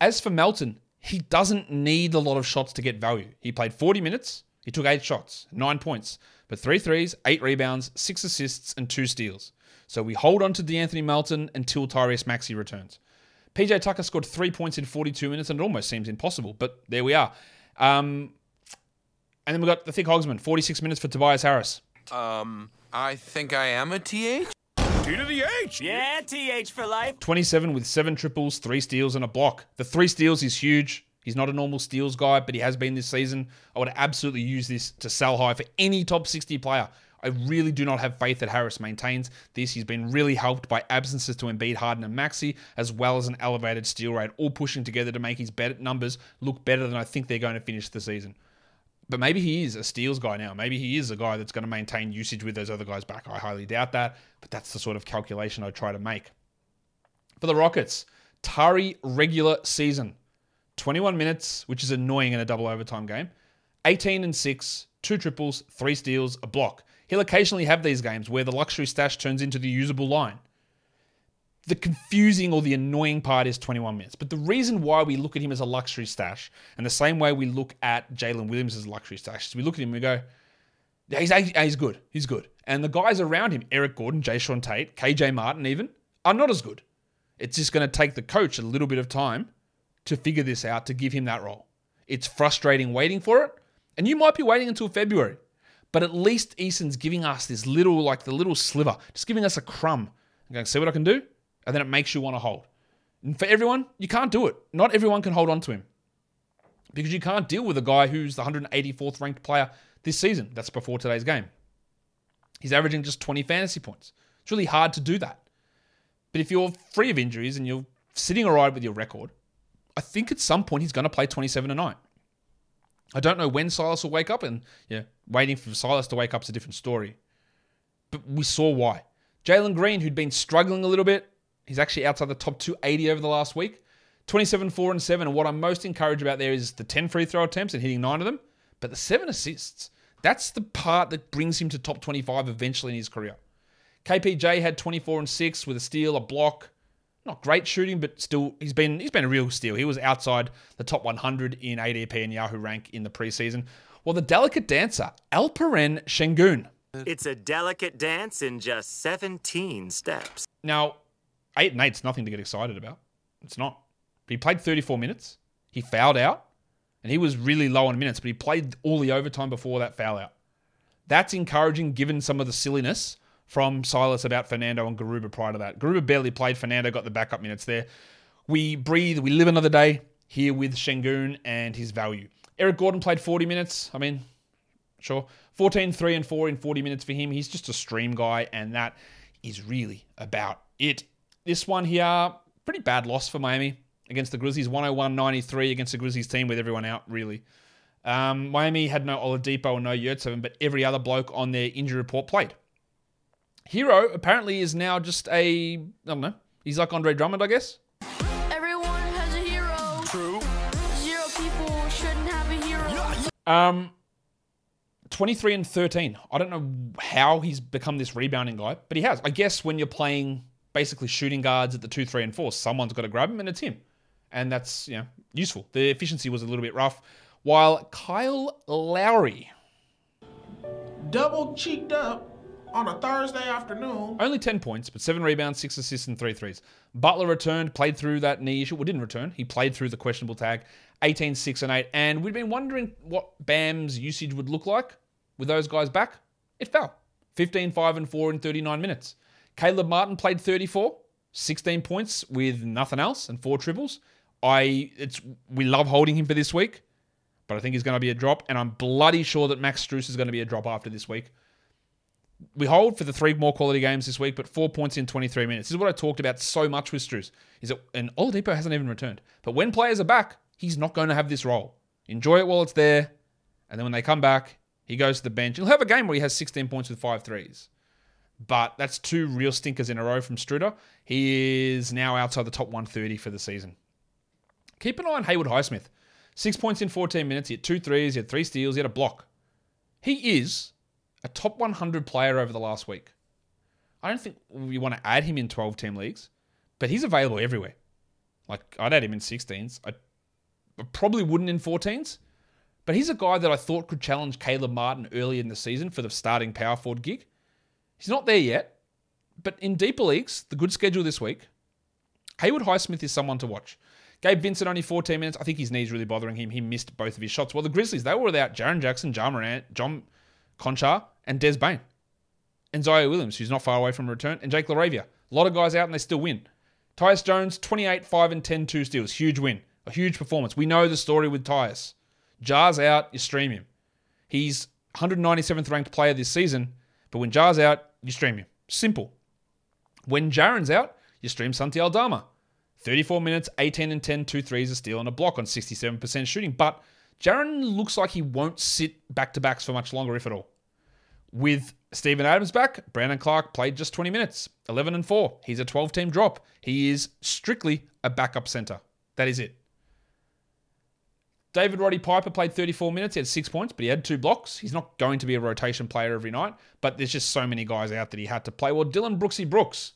As for Melton, he doesn't need a lot of shots to get value. He played 40 minutes, he took eight shots, nine points, but three threes, eight rebounds, six assists, and two steals. So we hold on to DeAnthony Melton until Tyrese Maxey returns. PJ Tucker scored three points in 42 minutes, and it almost seems impossible, but there we are. Um, and then we got the thick Hogsman, 46 minutes for Tobias Harris. Um, I think I am a TH. T to the H. Yeah, TH for life. 27 with seven triples, three steals, and a block. The three steals is huge. He's not a normal steals guy, but he has been this season. I would absolutely use this to sell high for any top 60 player. I really do not have faith that Harris maintains this. He's been really helped by absences to Embiid, Harden, and Maxey, as well as an elevated steal rate, all pushing together to make his better numbers look better than I think they're going to finish the season. But maybe he is a steals guy now. Maybe he is a guy that's going to maintain usage with those other guys back. I highly doubt that, but that's the sort of calculation I try to make. For the Rockets, Tari regular season, 21 minutes, which is annoying in a double overtime game, 18 and 6, two triples, three steals, a block. He'll occasionally have these games where the luxury stash turns into the usable line. The confusing or the annoying part is 21 minutes. But the reason why we look at him as a luxury stash, and the same way we look at Jalen Williams as a luxury stash, is we look at him and we go, yeah, he's, he's good. He's good. And the guys around him, Eric Gordon, Jae'Sean Tate, KJ Martin, even, are not as good. It's just going to take the coach a little bit of time to figure this out to give him that role. It's frustrating waiting for it. And you might be waiting until February. But at least Eason's giving us this little, like the little sliver, just giving us a crumb. I'm going, see what I can do? And then it makes you want to hold. And for everyone, you can't do it. Not everyone can hold on to him. Because you can't deal with a guy who's the 184th ranked player this season. That's before today's game. He's averaging just 20 fantasy points. It's really hard to do that. But if you're free of injuries and you're sitting all right with your record, I think at some point he's going to play 27 a night. I don't know when Silas will wake up, and yeah, waiting for Silas to wake up is a different story. But we saw why. Jalen Green, who'd been struggling a little bit, he's actually outside the top 280 over the last week. 27, 4, and 7. And what I'm most encouraged about there is the 10 free throw attempts and hitting nine of them, but the seven assists. That's the part that brings him to top 25 eventually in his career. KPJ had 24 and 6 with a steal, a block. Not great shooting, but still he's been he's been a real steal. He was outside the top 100 in ADP and Yahoo rank in the preseason. Well, the delicate dancer, Alperen Sengun. It's a delicate dance in just 17 steps. Now, 8 and 8's nothing to get excited about. It's not. But he played 34 minutes. He fouled out. And he was really low on minutes, but he played all the overtime before that foul out. That's encouraging given some of the silliness from Silas about Fernando and Garuba prior to that. Garuba barely played. Fernando got the backup minutes there. We breathe, we live another day here with Sengun and his value. Eric Gordon played 40 minutes. I mean, sure. 14, 3, and 4 in 40 minutes for him. He's just a stream guy, and that is really about it. This one here, pretty bad loss for Miami against the Grizzlies. 101 93 against the Grizzlies team with everyone out, really. Um, Miami had no Oladipo and no Yurtseven, but every other bloke on their injury report played. Herro apparently is now just a, I don't know, he's like Andre Drummond, I guess. Everyone has a hero. True. Zero people shouldn't have a hero. Um, 23 and 13. I don't know how he's become this rebounding guy, but he has. I guess when you're playing basically shooting guards at the 2, 3, and 4, someone's got to grab him, and it's him. And that's, you know, useful. The efficiency was a little bit rough. While Kyle Lowry, Double cheeked up on a Thursday afternoon. only 10 points, but 7 rebounds, 6 assists, and 3 threes. Butler returned, played through that knee issue. Well, didn't return. He played through the questionable tag. 18, 6, and 8. And we'd been wondering what Bam's usage would look like with those guys back. It fell. 15, 5, and 4 in 39 minutes. Caleb Martin played 34, 16 points with nothing else and four triples. I it's we love holding him for this week, but I think he's going to be a drop, and I'm bloody sure that Max Strus is going to be a drop after this week. We hold for the three more quality games this week, but four points in 23 minutes. This is what I talked about so much with Strus. Is that and Oladipo hasn't even returned, but when players are back, he's not going to have this role. Enjoy it while it's there, and then when they come back, he goes to the bench. He'll have a game where he has 16 points with five threes. But that's two real stinkers in a row from Struder. He is now outside the top 130 for the season. Keep an eye on Haywood Highsmith. Six points in 14 minutes. He had two threes. He had three steals. He had a block. He is a top 100 player over the last week. I don't think we want to add him in 12 team leagues, but he's available everywhere. Like, I'd add him in 16s. I probably wouldn't in 14s, but he's a guy that I thought could challenge Caleb Martin early in the season for the starting power forward gig. He's not there yet, but in deeper leagues, the good schedule this week, Haywood Highsmith is someone to watch. Gabe Vincent only 14 minutes. I think his knee's really bothering him. He missed both of his shots. Well, the Grizzlies, they were without Jaren Jackson, Ja Morant, John Konchar, and Des Bane. And Ziaire Williams, who's not far away from a return, and Jake LaRavia. A lot of guys out and they still win. Tyus Jones, 28, 5, and 10, two steals. Huge win. A huge performance. We know the story with Tyus. Ja's out, you stream him. He's 197th ranked player this season, but when Ja's out, you stream him. Simple. When Jaren's out, you stream Santi Aldama. 34 minutes, 18 and 10, two threes, a steal, and a block on 67% shooting. But Jaron looks like he won't sit back to backs for much longer, if at all. With Steven Adams back, Brandon Clarke played just 20 minutes, 11 and 4. He's a 12 team drop. He is strictly a backup center. That is it. David Roddy Piper played 34 minutes. He had six points, but he had two blocks. He's not going to be a rotation player every night, but there's just so many guys out that he had to play. Well, Dillon Brooksy Brooks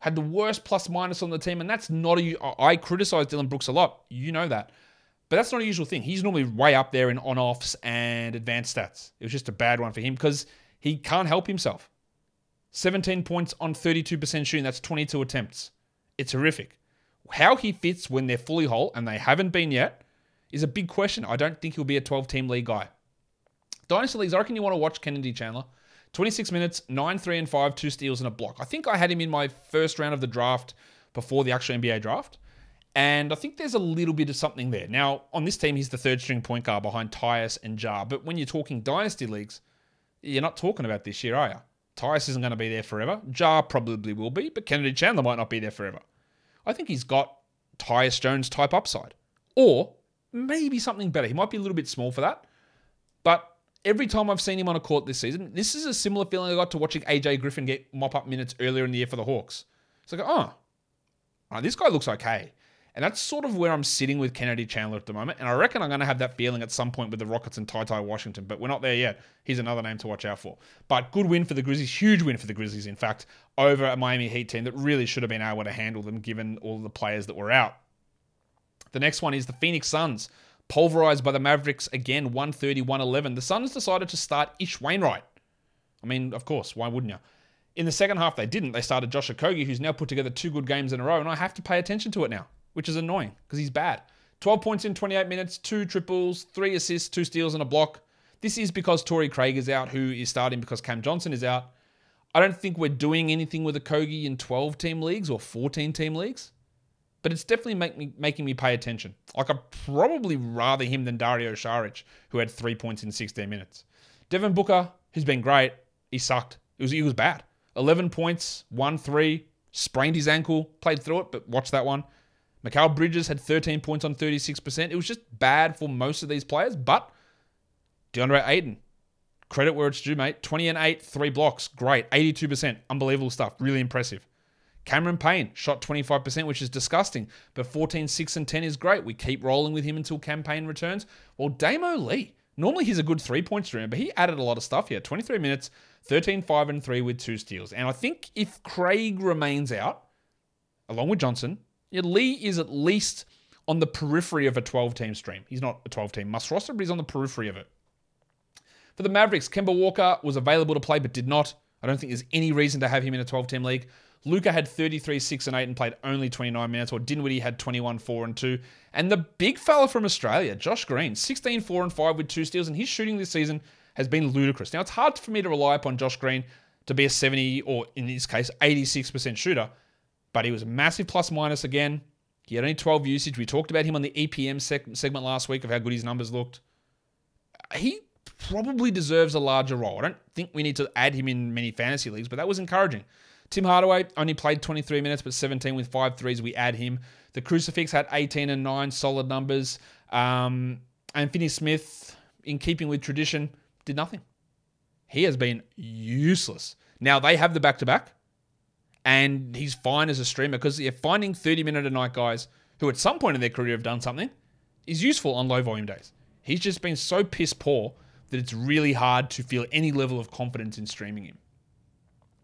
had the worst plus minus on the team, and that's not a. I criticize Dillon Brooks a lot. You know that. But that's not a usual thing. He's normally way up there in on offs and advanced stats. It was just a bad one for him because he can't help himself. 17 points on 32% shooting. That's 22 attempts. It's horrific. How he fits when they're fully whole, and they haven't been yet, is a big question. I don't think he'll be a 12 team league guy. Dynasty Leagues, I reckon you want to watch Kennedy Chandler. 26 minutes, 9, 3, and 5, two steals and a block. I think I had him in my first round of the draft before the actual NBA draft. And I think there's a little bit of something there. Now, on this team, he's the third string point guard behind Tyus and Ja. But when you're talking Dynasty Leagues, you're not talking about this year, are you? Tyus isn't going to be there forever. Ja probably will be, but Kennedy Chandler might not be there forever. I think he's got Tyus Jones type upside. Or maybe something better. He might be a little bit small for that. But every time I've seen him on a court this season, this is a similar feeling I got to watching AJ Griffin get mop up minutes earlier in the year for the Hawks. It's like, oh, oh, this guy looks okay. And that's sort of where I'm sitting with Kennedy Chandler at the moment. And I reckon I'm going to have that feeling at some point with the Rockets and Ty Ty Washington, but we're not there yet. He's another name to watch out for. But good win for the Grizzlies, huge win for the Grizzlies, in fact, over a Miami Heat team that really should have been able to handle them given all the players that were out. The next one is the Phoenix Suns, pulverized by the Mavericks again, 130 111. The Suns decided to start Ish Wainwright. I mean, of course, why wouldn't you? In the second half, they didn't. They started Josh Okogie, who's now put together two good games in a row, and I have to pay attention to it now, which is annoying because he's bad. 12 points in 28 minutes, two triples, three assists, two steals, and a block. This is because Torrey Craig is out, who is starting because Cam Johnson is out. I don't think we're doing anything with Okogie in 12 team leagues or 14 team leagues, but it's definitely make me, making me pay attention. Like, I'd probably rather him than Dario Saric, who had three points in 16 minutes. Devin Booker, who's been great, he sucked. It was, he was bad. 11 points, 1 3, sprained his ankle, played through it, but watch that one. Mikal Bridges had 13 points on 36%. It was just bad for most of these players, but DeAndre Ayton, credit where it's due, mate. 20 and 8, three blocks. Great. 82%. Unbelievable stuff. Really impressive. Cameron Payne shot 25%, which is disgusting, but 14, 6, and 10 is great. We keep rolling with him until Cam Payne returns. Well, Damo Lee, normally he's a good three point streamer, but he added a lot of stuff here. 23 minutes, 13, 5, and 3 with two steals. And I think if Craig remains out, along with Johnson, Lee is at least on the periphery of a 12 team stream. He's not a 12 team must roster, but he's on the periphery of it. For the Mavericks, Kemba Walker was available to play but did not. I don't think there's any reason to have him in a 12 team league. Luka had 33, 6, and 8 and played only 29 minutes, or Dinwiddie had 21, 4, and 2. And the big fella from Australia, Josh Green, 16, 4, and 5 with two steals, and his shooting this season has been ludicrous. Now, it's hard for me to rely upon Josh Green to be a 70, or in this case, 86% shooter, but he was massive plus minus again. He had only 12 usage. We talked about him on the EPM seg- segment last week of how good his numbers looked. He probably deserves a larger role. I don't think we need to add him in many fantasy leagues, but that was encouraging. Tim Hardaway only played 23 minutes, but 17 with five threes. We add him. The Crucifix had 18 and 9 solid numbers. Um, and Finney Smith, in keeping with tradition, did nothing. He has been useless. Now they have the back to back, and he's fine as a streamer because yeah, finding 30 minute a night guys who at some point in their career have done something is useful on low volume days. He's just been so piss poor that it's really hard to feel any level of confidence in streaming him.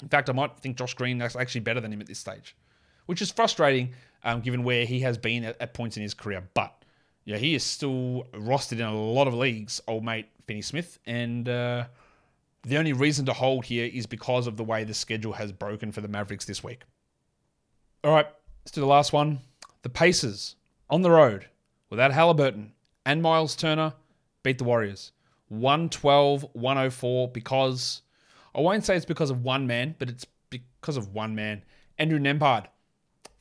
In fact, I might think Josh Green is actually better than him at this stage, which is frustrating um, given where he has been at, at, points in his career. But yeah, he is still rostered in a lot of leagues, old mate Finney Smith. And uh, the only reason to hold here is because of the way the schedule has broken for the Mavericks this week. All right, let's do the last one. The Pacers on the road without Halliburton and Miles Turner beat the Warriors. 112 104 because I won't say it's because of one man, but it's because of one man. Andrew Nembhard,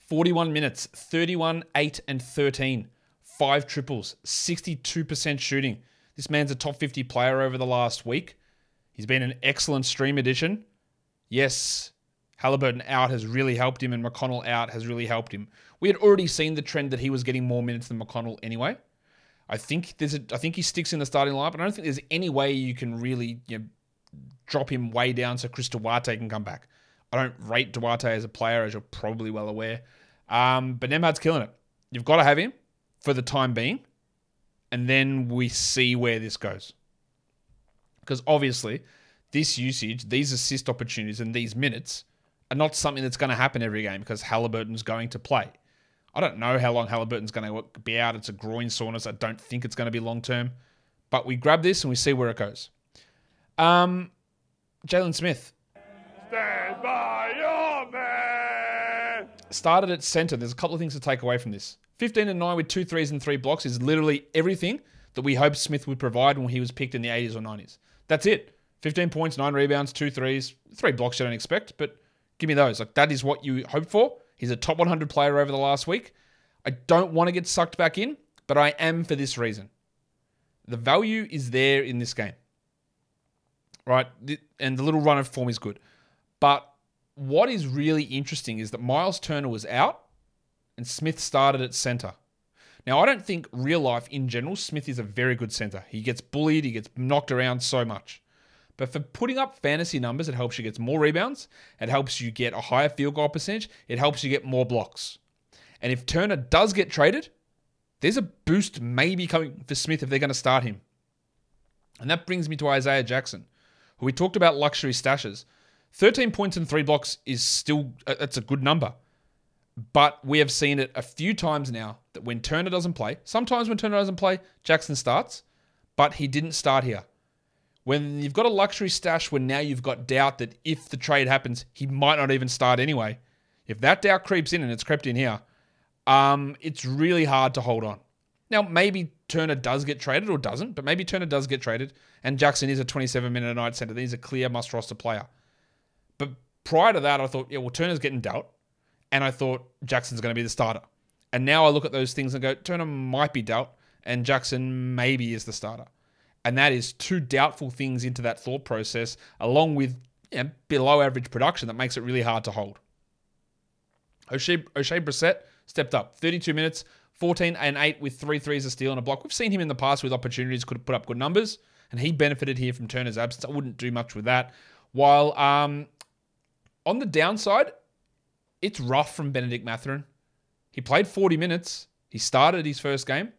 41 minutes, 31, 8, and 13. Five triples, 62% shooting. This man's a top 50 player over the last week. He's been an excellent stream addition. Yes, Halliburton out has really helped him, and McConnell out has really helped him. We had already seen the trend that he was getting more minutes than McConnell anyway. I think there's a, I think he sticks in the starting lineup, and I don't think there's any way you can really you know, drop him way down so Chris Duarte can come back. I don't rate Duarte as a player, as you're probably well aware. Um, but Nembhard's killing it. You've got to have him for the time being, and then we see where this goes. Because obviously, this usage, these assist opportunities, and these minutes are not something that's going to happen every game because Halliburton's going to play. I don't know how long Halliburton's going to be out. It's a groin soreness. I don't think it's going to be long term. But we grab this and we see where it goes. Um, Jalen Smith. Stand by your man. Started at center. There's a couple of things to take away from this. 15 and 9 with two threes and three blocks is literally everything that we hoped Smith would provide when he was picked in the 80s or 90s. That's it. 15 points, nine rebounds, two threes, three blocks you don't expect, but give me those. Like that is what you hope for. He's a top 100 player over the last week. I don't want to get sucked back in, but I am for this reason. The value is there in this game right? And the little run of form is good. But what is really interesting is that Miles Turner was out and Smith started at center. Now, I don't think real life in general, Smith is a very good center. He gets bullied, he gets knocked around so much. But for putting up fantasy numbers, it helps you get more rebounds, it helps you get a higher field goal percentage, it helps you get more blocks. And if Turner does get traded, there's a boost maybe coming for Smith if they're going to start him. And that brings me to Isaiah Jackson who we talked about luxury stashes. 13 points and three blocks is still, uh, that's a good number. But we have seen it a few times now that when Turner doesn't play, sometimes when Turner doesn't play, Jackson starts, but he didn't start here. When you've got a luxury stash where now you've got doubt that if the trade happens, he might not even start anyway. If that doubt creeps in and it's crept in here, um, it's really hard to hold on. Now, maybe Turner does get traded or doesn't, but maybe Turner does get traded, and Jackson is a 27 minute a night center. He's a clear must roster player. But prior to that, I thought, yeah, well, Turner's getting dealt, and I thought Jackson's going to be the starter. And now I look at those things and go, Turner might be dealt, and Jackson maybe is the starter. And that is two doubtful things into that thought process, along with you know, below average production that makes it really hard to hold. Oshae, Oshae Brissett stepped up 32 minutes, 14 and 8 with three threes, a steal, and a block. We've seen him in the past with opportunities, could put up good numbers, and he benefited here from Turner's absence. I wouldn't do much with that. While um, on the downside, it's rough from Benedict Mathurin. He played 40 minutes. He started his first game.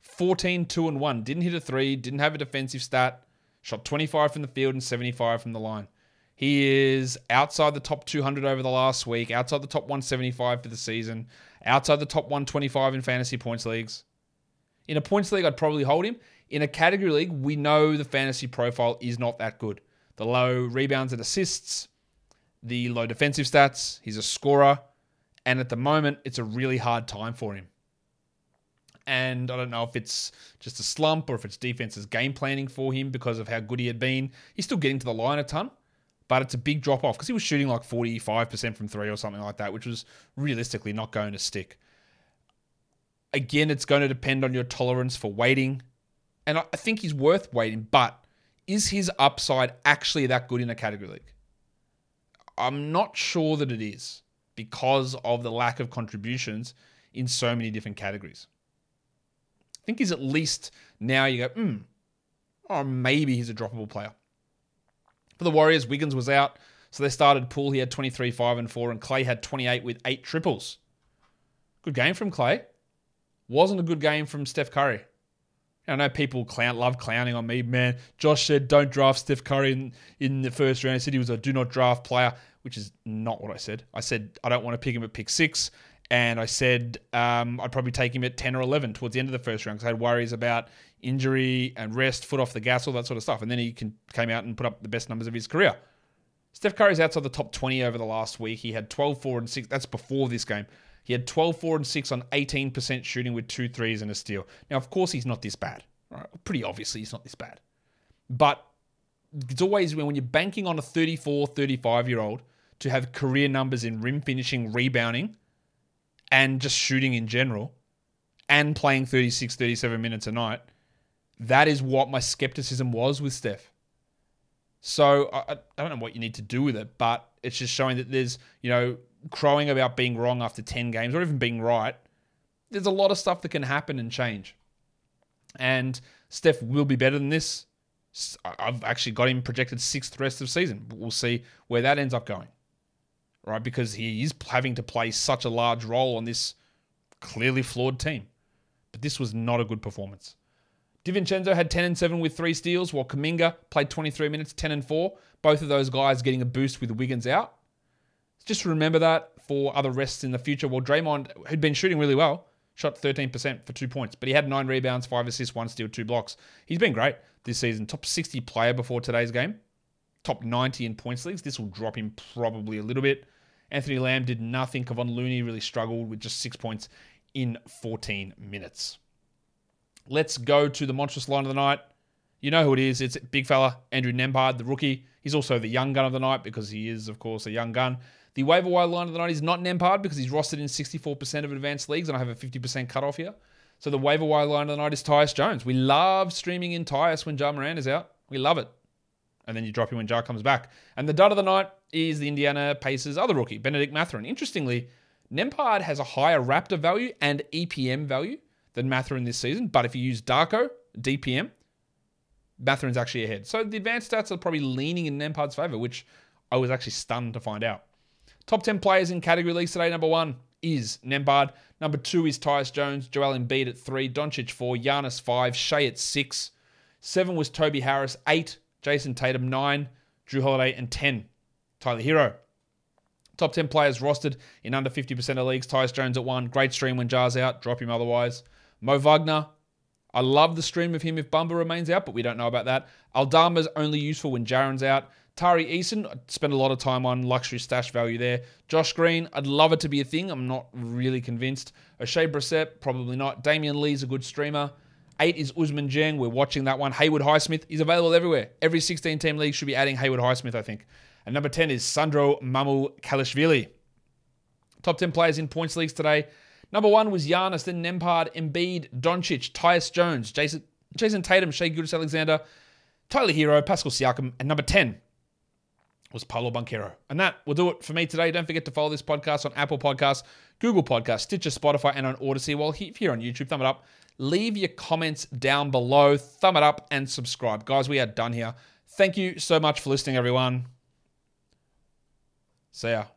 14, 2 and 1. Didn't hit a three, didn't have a defensive stat. Shot 25 from the field and 75 from the line. He is outside the top 200 over the last week, outside the top 175 for the season, outside the top 125 in fantasy points leagues. In a points league, I'd probably hold him. In a category league, we know the fantasy profile is not that good. The low rebounds and assists, the low defensive stats. He's a scorer. And at the moment, it's a really hard time for him. And I don't know if it's just a slump or if it's defense's game planning for him because of how good he had been. He's still getting to the line a ton, but it's a big drop off because he was shooting like 45% from three or something like that, which was realistically not going to stick. Again, it's going to depend on your tolerance for waiting. And I think he's worth waiting, but is his upside actually that good in a category league? I'm not sure that it is because of the lack of contributions in so many different categories. I think he's at least now you go, hmm, or maybe he's a droppable player. For the Warriors, Wiggins was out, so they started Poole. He had 23, 5, and 4, and Klay had 28 with eight triples. Good game from Klay. Wasn't a good game from Steph Curry. I know people clown, love clowning on me, man. Josh said don't draft Steph Curry in, in the first round. He said he was a do not draft player, which is not what I said. I said I don't want to pick him at pick six, and I said um, I'd probably take him at 10 or 11 towards the end of the first round because I had worries about injury and rest, foot off the gas, all that sort of stuff. And then he can, came out and put up the best numbers of his career. Steph Curry's outside the top 20 over the last week. He had 12, 4, and 6. That's before this game. He had 12, 4, and 6 on 18% shooting with two threes and a steal. Now, of course, he's not this bad. Right? Pretty obviously, he's not this bad. But it's always when you're banking on a 34, 35 year old to have career numbers in rim finishing, rebounding, and just shooting in general, and playing 36, 37 minutes a night, that is what my skepticism was with Steph. So I, I don't know what you need to do with it, but it's just showing that there's, you know, crowing about being wrong after 10 games or even being right. There's a lot of stuff that can happen and change. And Steph will be better than this. I've actually got him projected sixth rest of season. We'll see where that ends up going. Right? Because he is having to play such a large role on this clearly flawed team. But this was not a good performance. DiVincenzo had 10 and 7 with three steals, while Kuminga played 23 minutes, 10 and 4. Both of those guys getting a boost with Wiggins out. Just remember that for other rests in the future. Well, Draymond, who'd been shooting really well, shot 13% for two points, but he had nine rebounds, five assists, one steal, two blocks. He's been great this season. Top 60 player before today's game, top 90 in points leagues. This will drop him probably a little bit. Anthony Lamb did nothing. Kevon Looney really struggled with just six points in 14 minutes. Let's go to the monstrous line of the night. You know who it is. It's big fella, Andrew Nembhard, the rookie. He's also the young gun of the night because he is, of course, a young gun. The waiver wire line of the night is not Nembhard because he's rostered in 64% of advanced leagues, and I have a 50% cutoff here. So the waiver wire line of the night is Tyus Jones. We love streaming in Tyus when Ja Morant is out. We love it. And then you drop him when Ja comes back. And the dud of the night is the Indiana Pacers' other rookie, Benedict Mathurin. Interestingly, Nembhard has a higher Raptor value and EPM value than Mathurin this season. But if you use Darko, DPM, Mathurin's actually ahead. So the advanced stats are probably leaning in Nembhard's favor, which I was actually stunned to find out. Top 10 players in category leagues today. Number one is Nembhard. Number two is Tyus Jones. Joel Embiid at three. Doncic four. Giannis five. Shai at six. Seven was Toby Harris. Eight, Jayson Tatum. Nine, Jrue Holiday. And 10, Tyler Herro. Top 10 players rostered in under 50% of leagues. Tyus Jones at one. Great stream when Ja's out. Drop him otherwise. Mo Wagner. I love the stream of him if Bamba remains out, but we don't know about that. Aldama's only useful when Jaren's out. Tari Eason, I'd spend a lot of time on luxury stash value there. Josh Green, I'd love it to be a thing. I'm not really convinced. Oshae Brissett, probably not. Damion Lee's a good streamer. Eight is Usman Jeng. We're watching that one. Haywood Highsmith is available everywhere. Every 16 team league should be adding Haywood Highsmith, I think. And number 10 is Sandro Mamukelashvili. Top 10 players in points leagues today. Number one was Giannis, then Nembhard, Embiid, Doncic, Tyus Jones, Jayson, Jayson Tatum, Shai Gilgeous-Alexander, Tyler Herro, Pascal Siakam, and number 10 was Paolo Banchero. And that will do it for me today. Don't forget to follow this podcast on Apple Podcasts, Google Podcasts, Stitcher, Spotify, and on Audacy. While here on YouTube, thumb it up. Leave your comments down below, thumb it up, and subscribe. Guys, we are done here. Thank you so much for listening, everyone. See ya.